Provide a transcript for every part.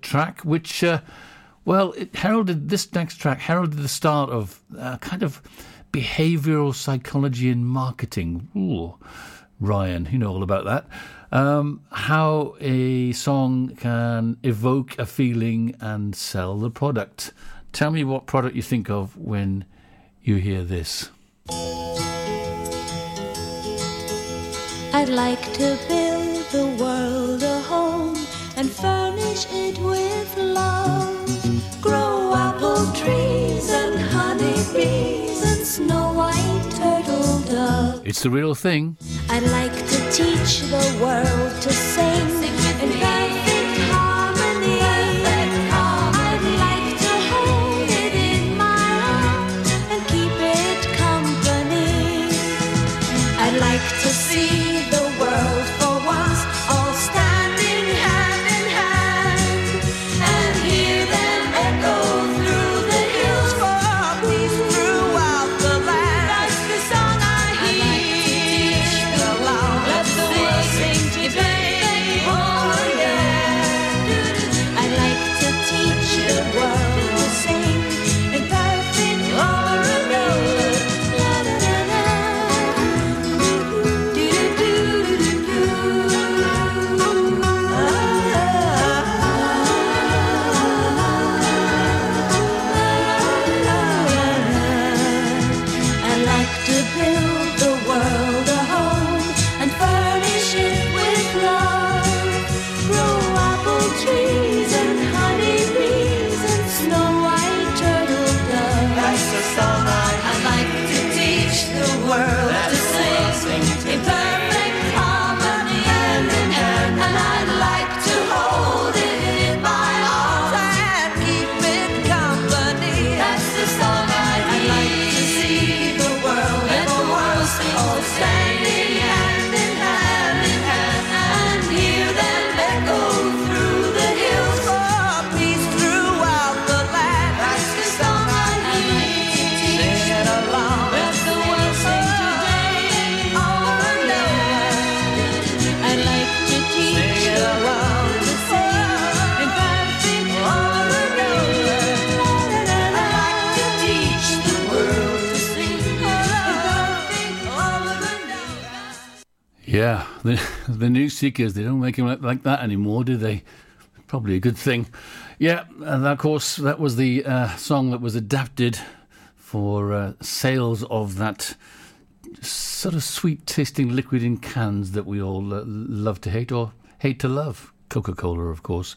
track, which, uh, well, it heralded this next track heralded the start of uh, kind of behavioral psychology in marketing. Ooh, Ryan, you know all about that. Um, how a song can evoke a feeling and sell the product. Tell me what product you think of when you hear this. I'd like to build the world a and furnish it with love. Grow apple trees and honey bees and snow white turtle doves. It's the real thing. I'd like to teach the world to sing in perfect the, the new Seekers, they don't make them like, like that anymore, do they? Probably a good thing. Yeah, and of course, that was the uh, song that was adapted for uh, sales of that sort of sweet tasting liquid in cans that we all uh, love to hate or hate to love. Coca Cola, of course.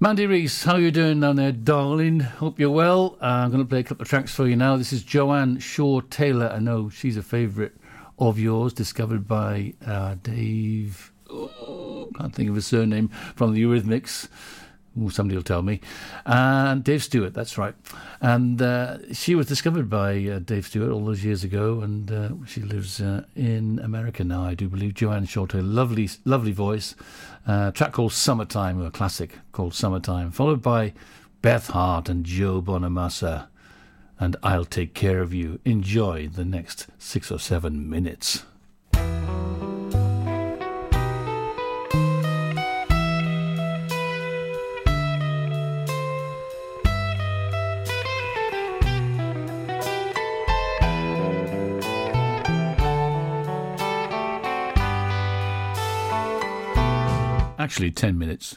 Mandy Reese, how are you doing down there, darling? Hope you're well. Uh, I'm going to play a couple of tracks for you now. This is Joanne Shaw Taylor. I know she's a favourite of yours, discovered by uh, Dave. Oh, can't think of his surname from the Eurythmics. Ooh, somebody will tell me. And Dave Stewart, that's right. And uh, she was discovered by uh, Dave Stewart all those years ago, and uh, she lives uh, in America now, I do believe. Joanne Shaw Taylor, lovely, lovely voice. Uh, track called Summertime, a classic called Summertime, followed by Beth Hart and Joe Bonamassa. And I'll take care of you. Enjoy the next six or seven minutes. Actually, 10 minutes.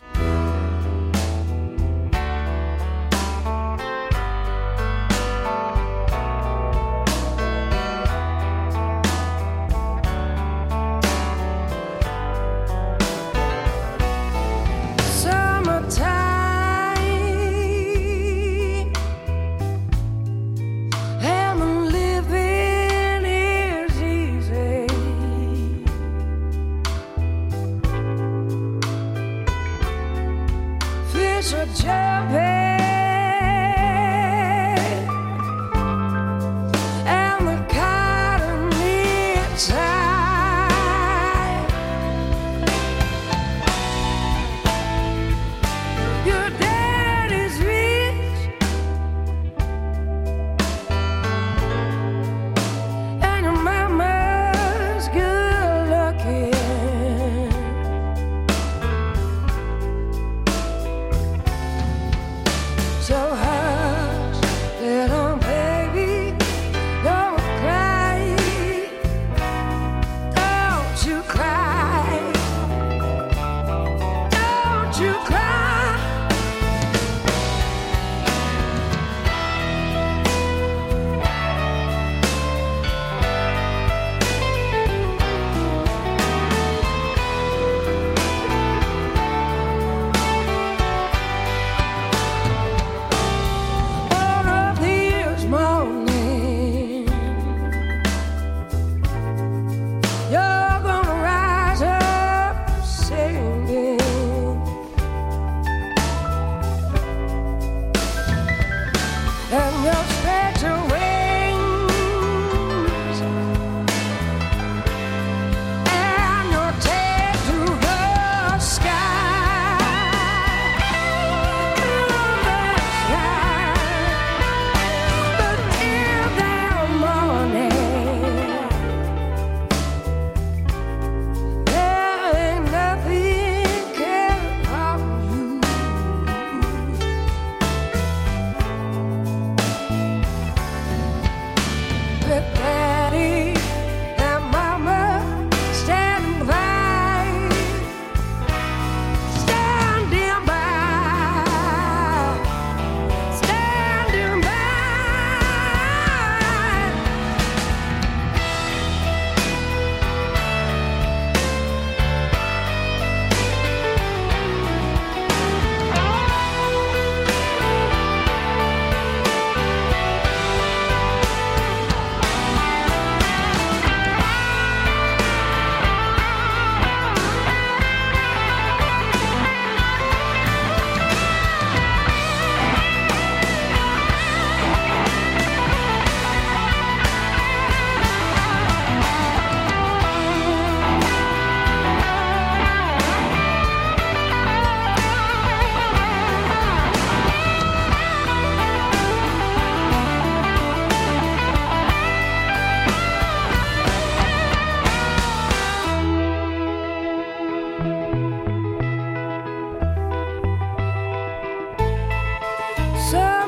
Summertime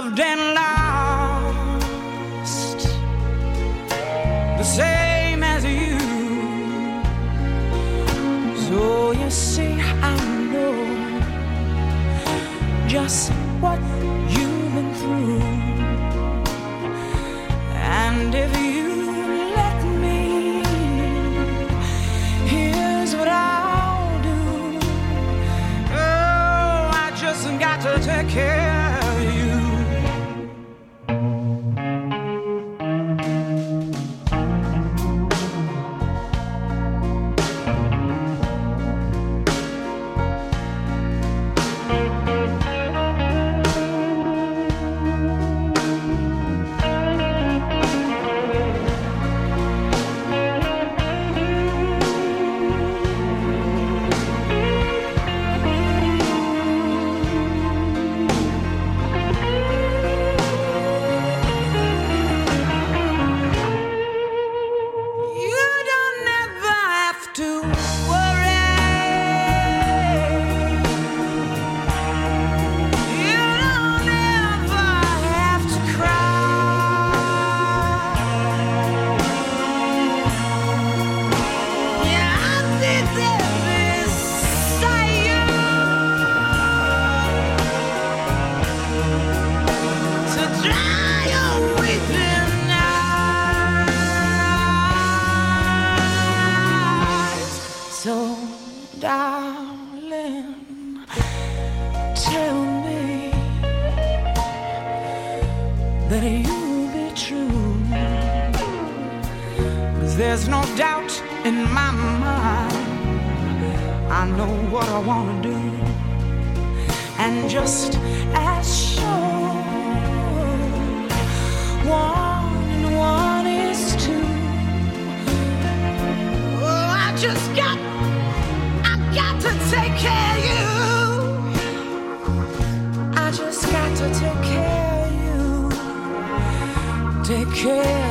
loved and that you'll be true. Cause there's no doubt in my mind. I know what I wanna do. And just as sure, one and one is two. Oh, I just got, I got to take care. Care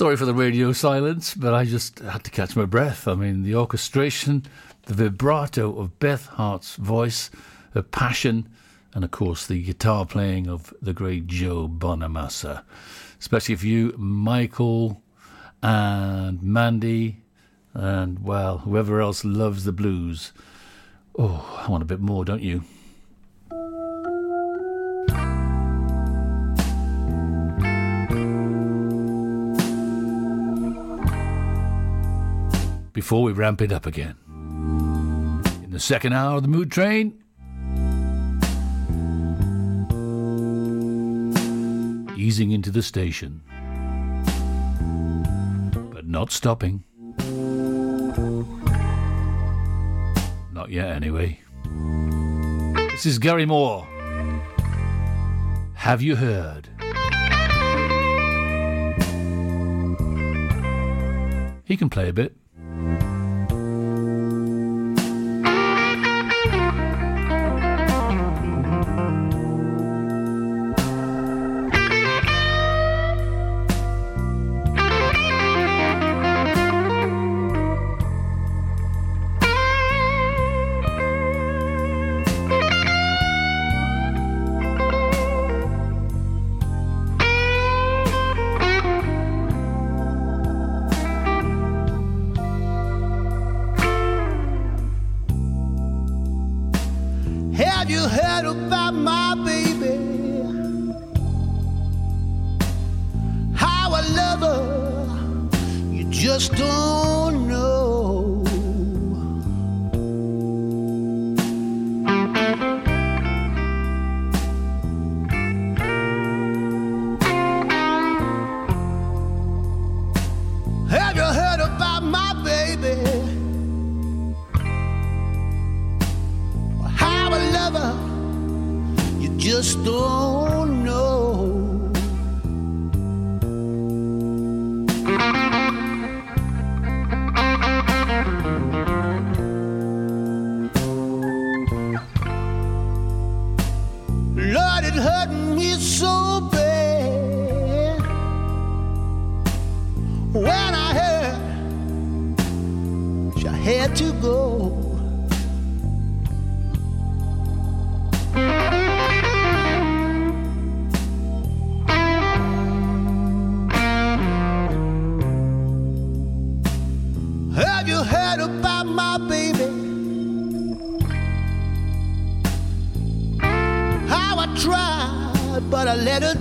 Sorry for the radio silence, but I just had to catch my breath. I mean, the orchestration, the vibrato of Beth Hart's voice, her passion, and of course the guitar playing of the great Joe Bonamassa. Especially for you, Michael and Mandy, and well, whoever else loves the blues. Oh, I want a bit more, don't you? Before we ramp it up again. In the second hour of the Mood Train, easing into the station, but not stopping. Not yet, anyway. This is Gary Moore. Have you heard? He can play a bit.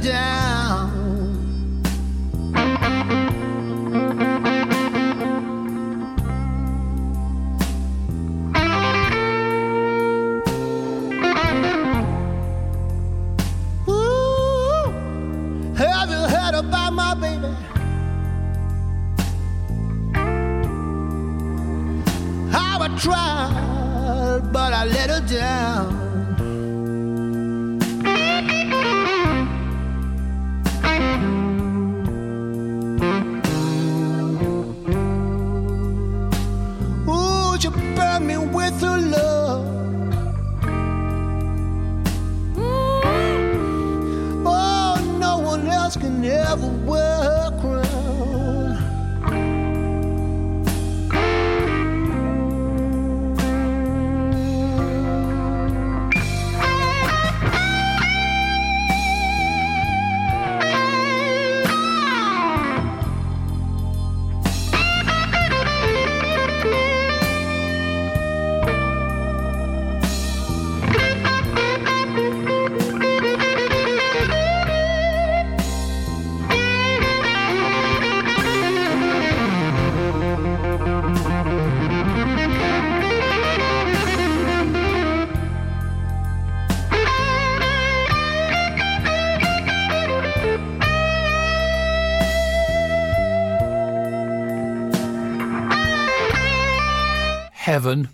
Down. Heaven.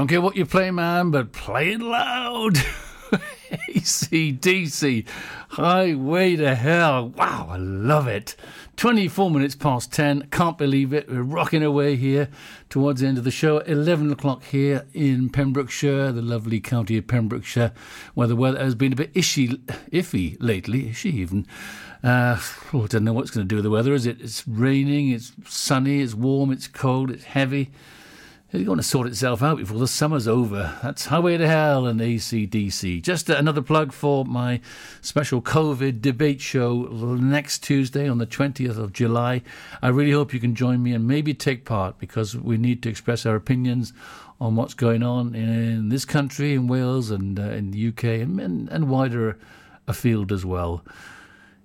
Don't care what you play, man, but play it loud. ACDC, Highway to Hell. Wow, I love it. 24 minutes past 10. Can't believe it. We're rocking away here towards the end of the show. 11 o'clock here in Pembrokeshire, the lovely county of Pembrokeshire, where the weather has been a bit ishy, iffy lately. Ishy even. Uh, oh, I don't know what's going to do with the weather, is it? It's raining, it's sunny, it's warm, it's cold, it's heavy. It's going to sort itself out before the summer's over. That's Highway to Hell and ACDC. Just another plug for my special COVID debate show next Tuesday on the 20th of July. I really hope you can join me and maybe take part because we need to express our opinions on what's going on in this country, in Wales, and uh, in the UK, and, and, and wider afield as well.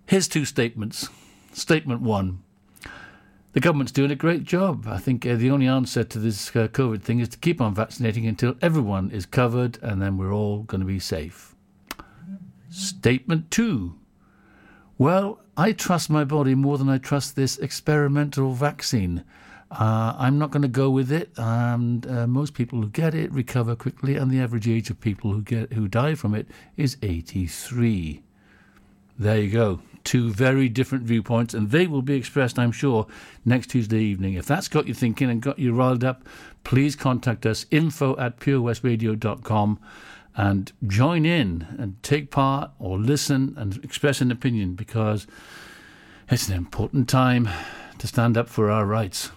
Here's two statements. Statement one the government's doing a great job. I think uh, the only answer to this uh, COVID thing is to keep on vaccinating until everyone is covered and then we're all going to be safe. Statement two. Well, I trust my body more than I trust this experimental vaccine. Uh, I'm not going to go with it, and uh, most people who get it recover quickly, and the average age of people who get who die from it is 83. There you go. Two very different viewpoints, and they will be expressed, I'm sure, next Tuesday evening. If that's got you thinking and got you riled up, please contact us info at purewestradio.com and join in and take part or listen and express an opinion because it's an important time to stand up for our rights.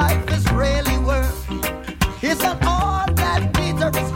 Life is really worth. It's not all that glitters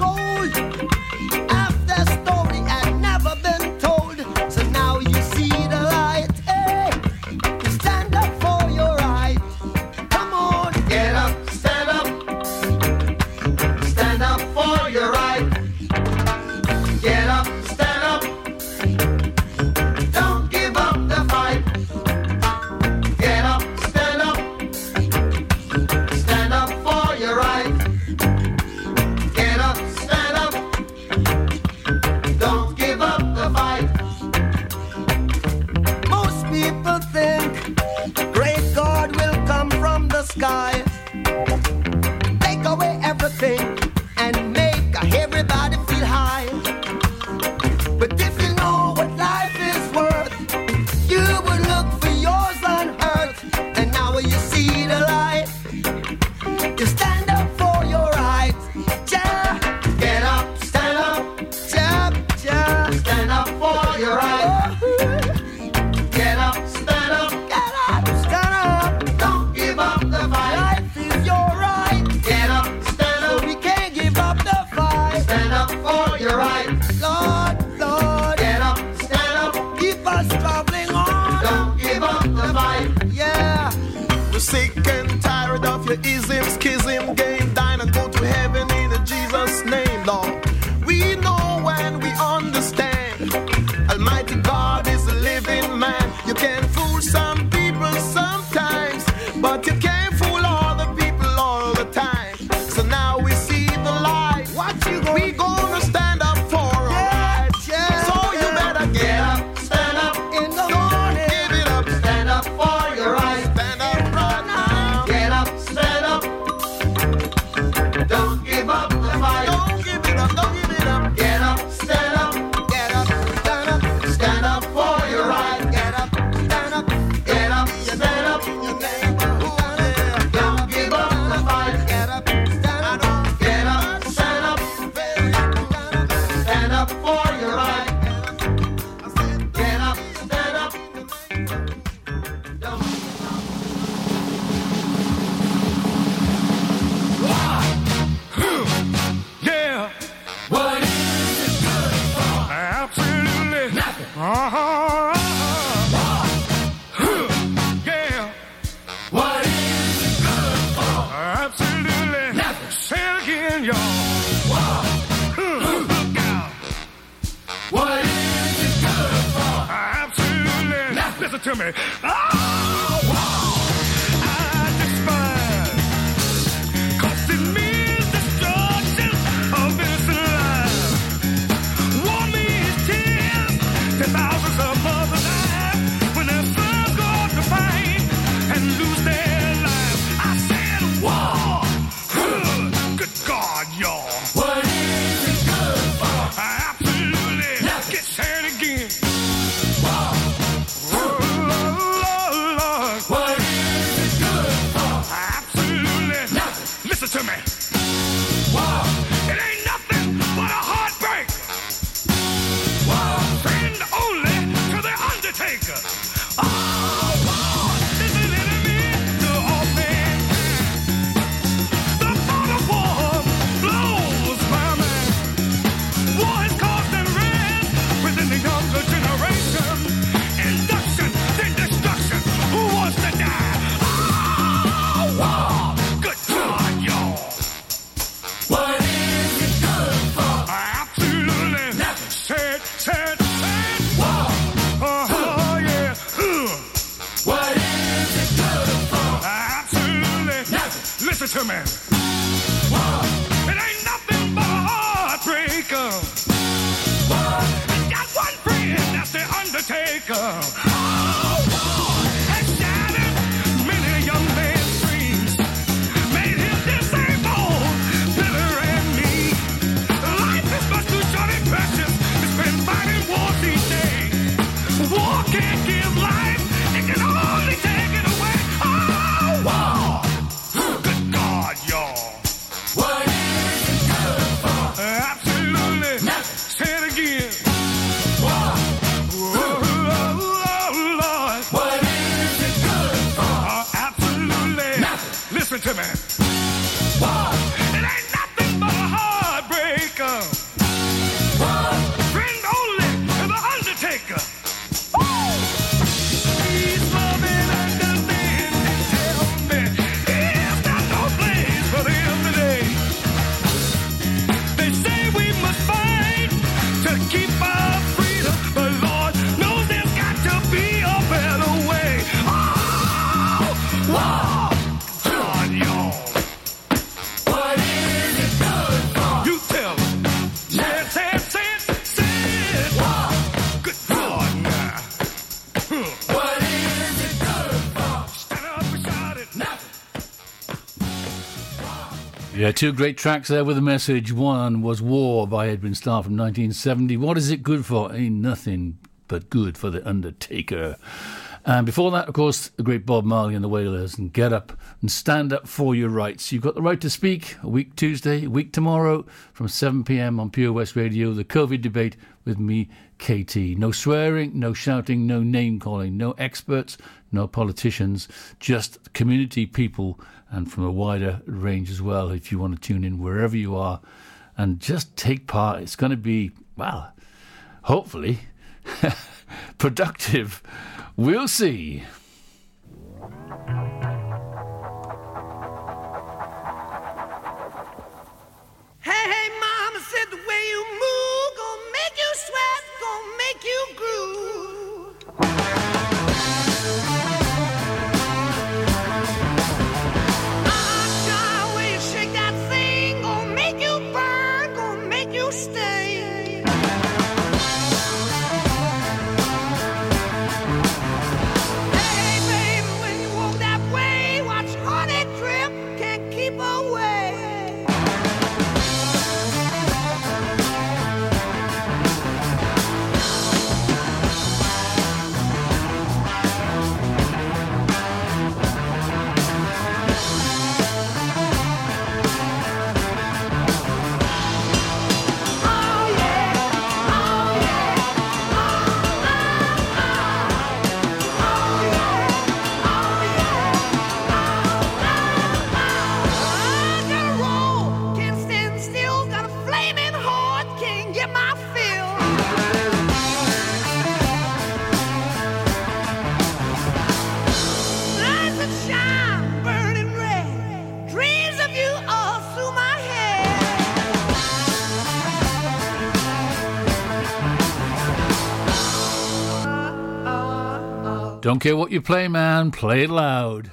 Yeah, two great tracks there with a message. One was War by Edwin Starr from 1970. What is it good for? Ain't nothing but good for the Undertaker. And before that, of course, the great Bob Marley and the Wailers and Get Up and Stand Up for Your Rights. You've got the right to speak a week Tuesday, a week tomorrow from 7 pm on Pure West Radio, the COVID debate with me, KT. No swearing, no shouting, no name calling, no experts, no politicians, just community people and from a wider range as well if you want to tune in wherever you are and just take part. It's going to be, well, hopefully productive. We'll see. Hey, hey, mama said the way you move, make you sweat, make you groove. Don't care what you play, man, play it loud.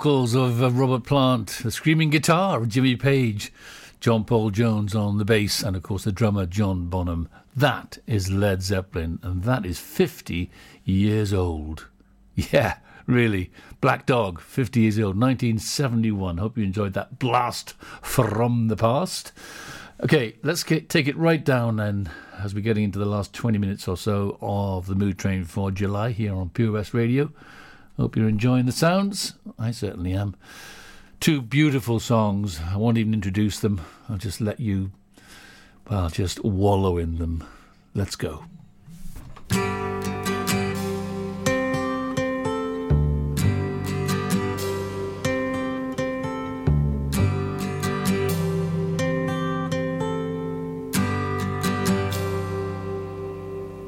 Vocals of uh, Robert Plant, the screaming guitar of Jimmy Page, John Paul Jones on the bass, and of course the drummer John Bonham. That is Led Zeppelin, and that is 50 years old. Yeah, really. Black Dog, 50 years old, 1971. Hope you enjoyed that blast from the past. Okay, let's get, take it right down then as we're getting into the last 20 minutes or so of the Mood Train for July here on Pure West Radio. Hope you're enjoying the sounds. I certainly am. Two beautiful songs. I won't even introduce them. I'll just let you, well, just wallow in them. Let's go.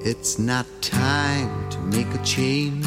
It's not time to make a change.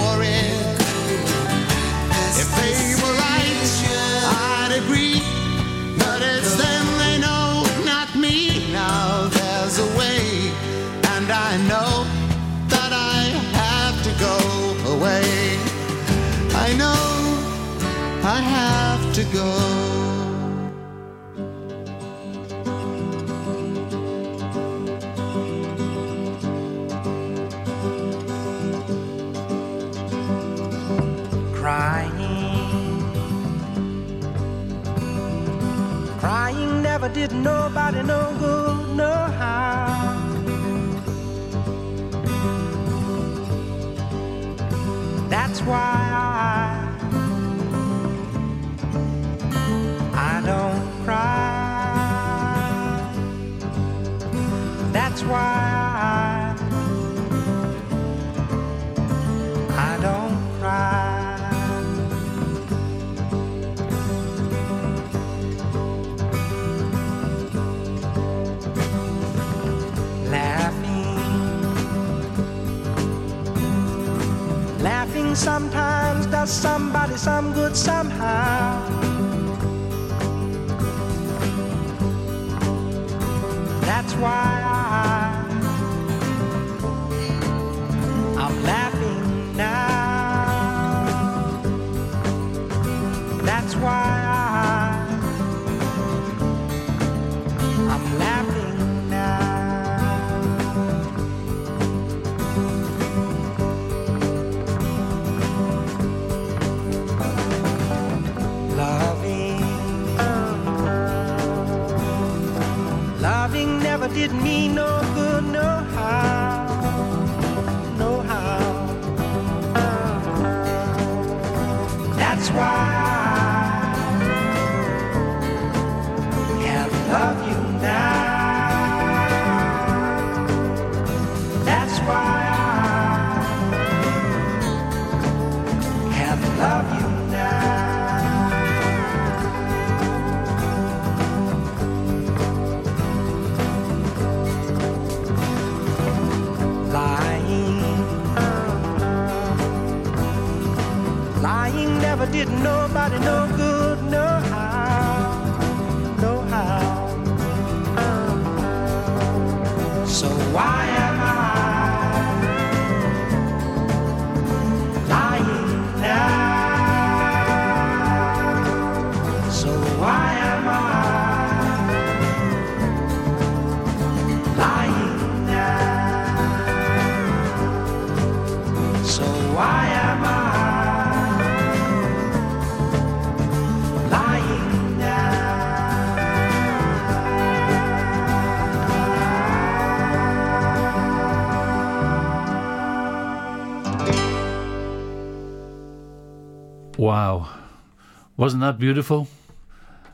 Crying never did nobody no does somebody some good somehow. That's why never did me no good, no Never nobody no Wow. Wasn't that beautiful?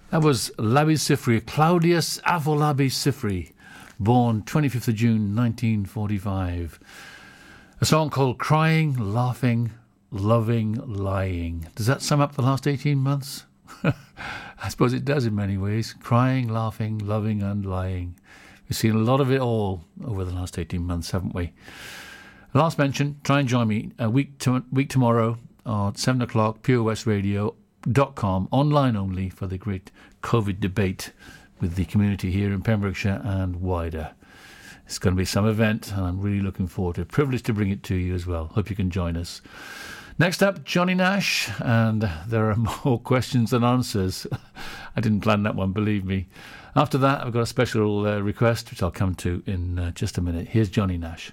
That was Labi Siffre, Claudius Afolabi Siffre, born 25th of June 1945. A song called Crying, Laughing, Loving, Lying. Does that sum up the last 18 months? I suppose it does in many ways. Crying, laughing, loving, and lying. We've seen a lot of it all over the last 18 months, haven't we? Last mention, try and join me a week, to, week tomorrow at 7 o'clock, purewestradio.com, online only for the great COVID debate with the community here in Pembrokeshire and wider. It's going to be some event, and I'm really looking forward to it. Privileged to bring it to you as well. Hope you can join us. Next up, Johnny Nash, and there are more questions than answers. I didn't plan that one, believe me. After that, I've got a special uh, request, which I'll come to in uh, just a minute. Here's Johnny Nash.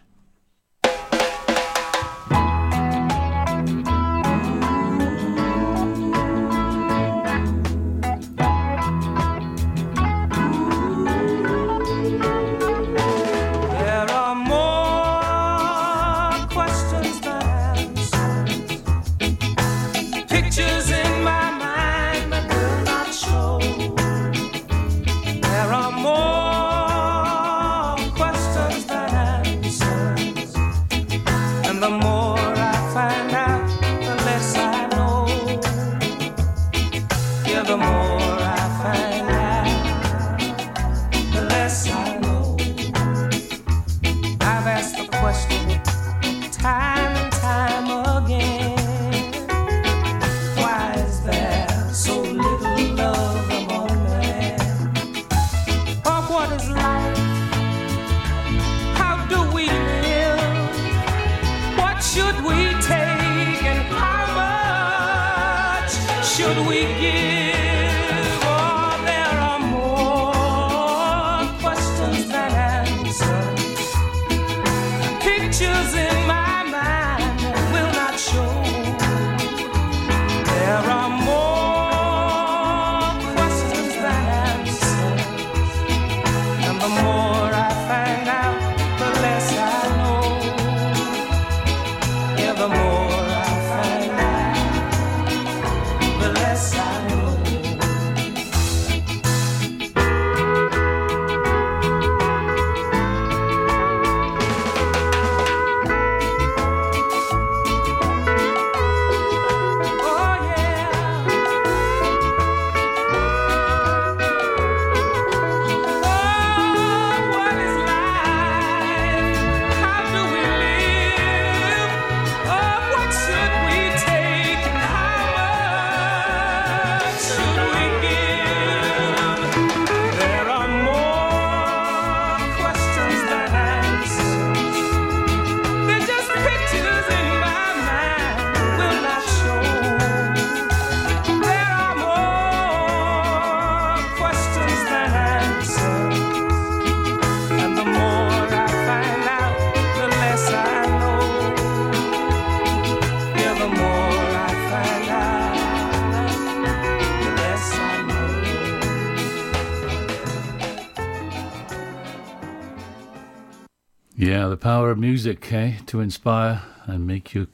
The power of music, eh? To inspire and make you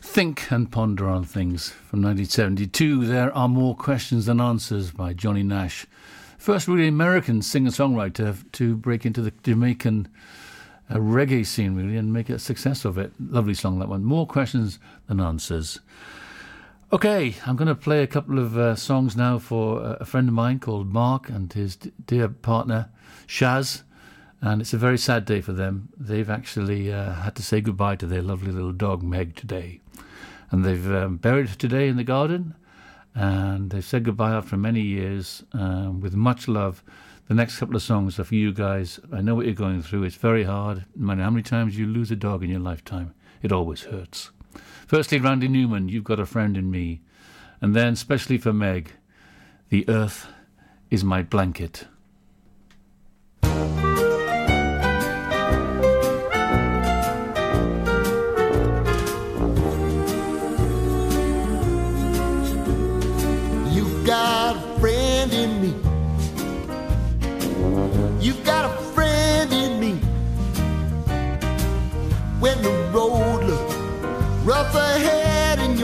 think and ponder on things. From 1972, There Are More Questions Than Answers by Johnny Nash. First really American singer-songwriter to break into the Jamaican uh, reggae scene, really, and make a success of it. Lovely song, that one. More questions than answers. Okay, I'm going to play a couple of uh, songs now for uh, a friend of mine called Mark and his d- dear partner, Shaz and it's a very sad day for them. They've actually uh, had to say goodbye to their lovely little dog Meg today, and they've um, buried her today in the garden, and they've said goodbye after many years um, with much love. The next couple of songs are for you guys. I know what you're going through. It's very hard. No matter how many times you lose a dog in your lifetime, it always hurts. Firstly, Randy Newman, you've got a friend in me, and then especially for Meg, the earth is my blanket.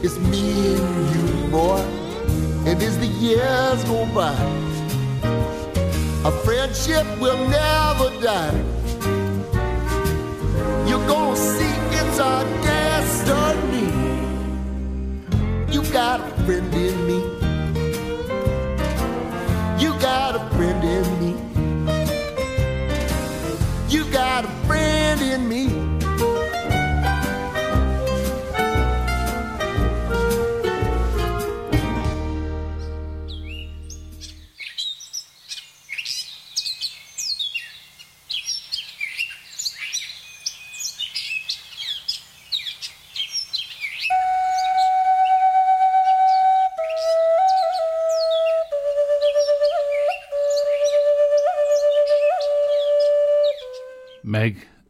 It's me and you, boy. And as the years go by, our friendship will never die. You're gonna see it's our destiny. You got a friend in me. You got a friend in me. You got a friend in me.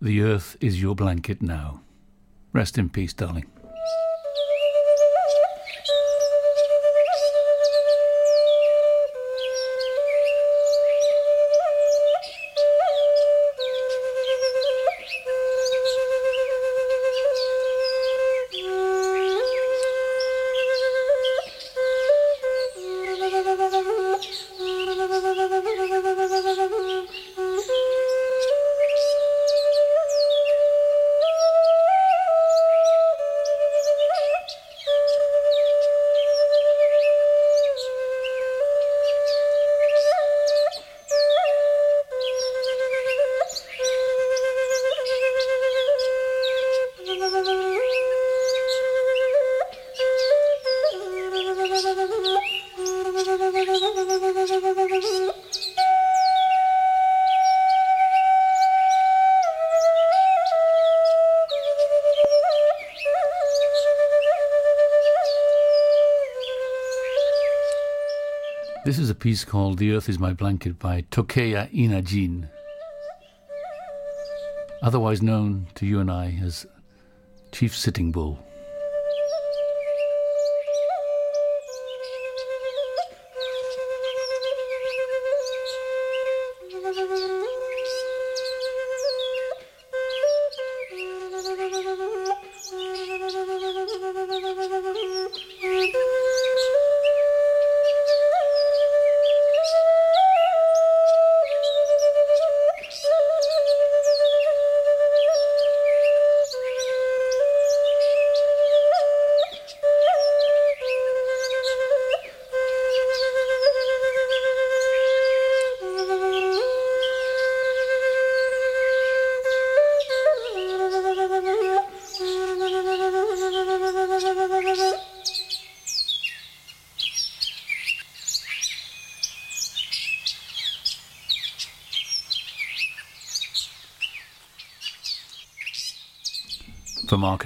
The earth is your blanket now. Rest in peace, darling. This is a piece called The Earth is My Blanket by Tokeya Inajin, otherwise known to you and I as Chief Sitting Bull.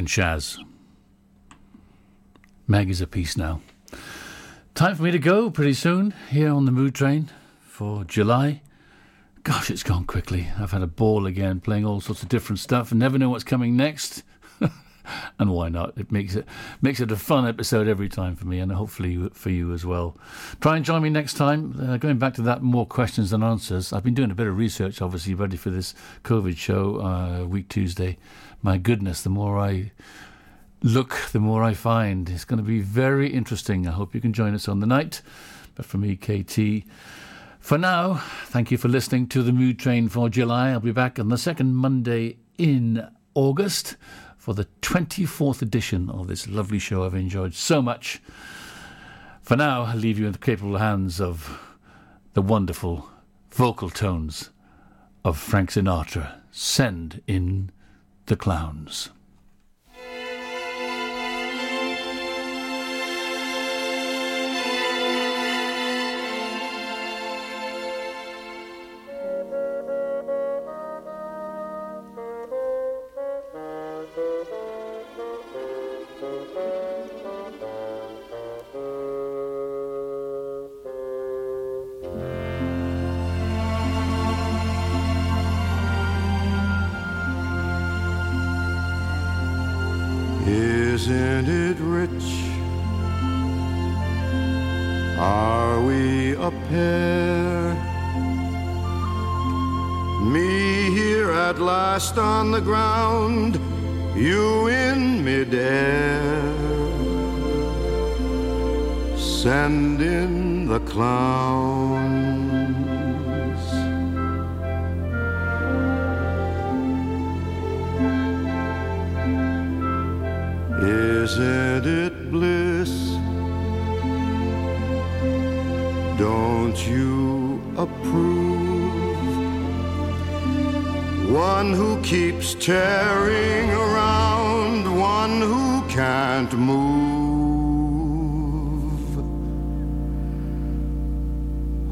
And Shaz. Meg is a piece now. Time for me to go pretty soon here on the Mood Train for July. Gosh, it's gone quickly. I've had a ball again playing all sorts of different stuff and never know what's coming next. And why not? It makes it makes it a fun episode every time for me, and hopefully for you as well. Try and join me next time. Uh, going back to that, more questions than answers. I've been doing a bit of research, obviously, ready for this COVID show, uh, week Tuesday. My goodness, the more I look, the more I find. It's going to be very interesting. I hope you can join us on the night. But for me, KT. For now, thank you for listening to the Mood Train for July. I'll be back on the second Monday in August for the 24th edition of this lovely show I've enjoyed so much. For now, I leave you in the capable hands of the wonderful vocal tones of Frank Sinatra. Send in the clowns.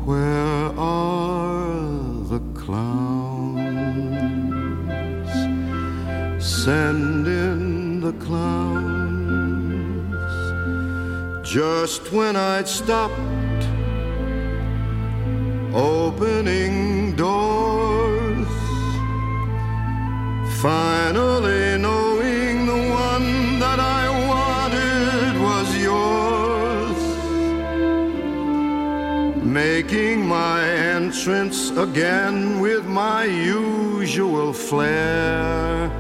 Where are the clowns? Send in the clowns. Just when I'd stopped opening doors, finally knowing making my entrance again with my usual flair.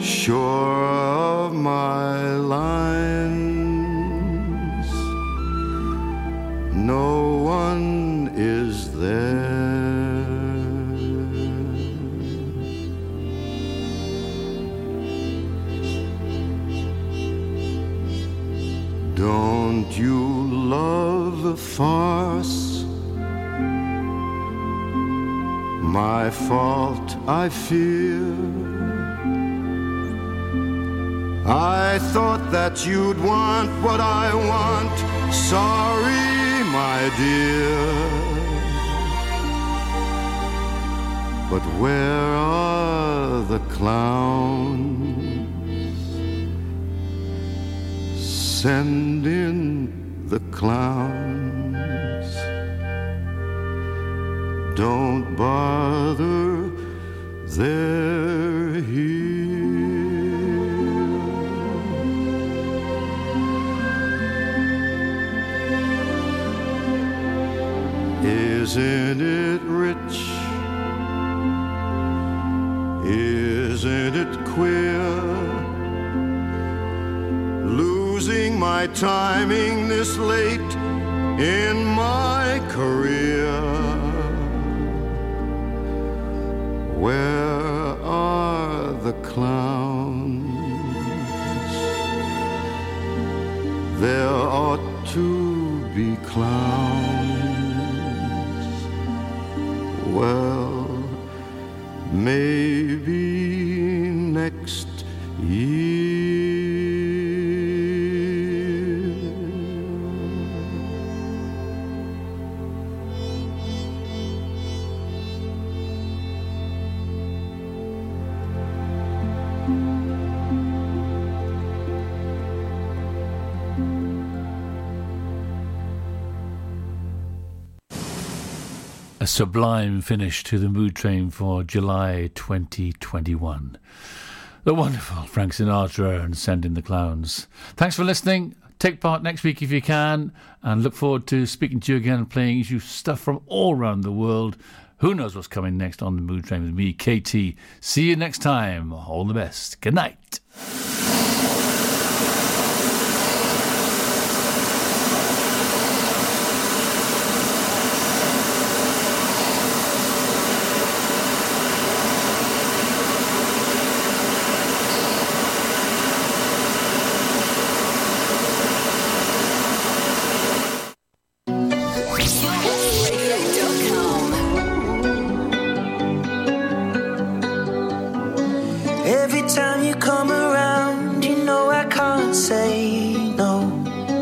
Sure fault, I fear. I thought that you'd want what I want. Sorry, my dear. But where are the clowns? Send in the clowns. Don't bother, they're here. Isn't it rich? Isn't it queer? Losing my timing this late in my career. Where are the clowns? There ought to be clowns. Well, maybe next sublime finish to the mood train for July 2021. The wonderful Frank Sinatra and Send in the Clowns. Thanks for listening. Take part next week if you can, and look forward to speaking to you again and playing you stuff from all around the world. Who knows what's coming next on the mood train with me, KT. See you next time. All the best. Good night.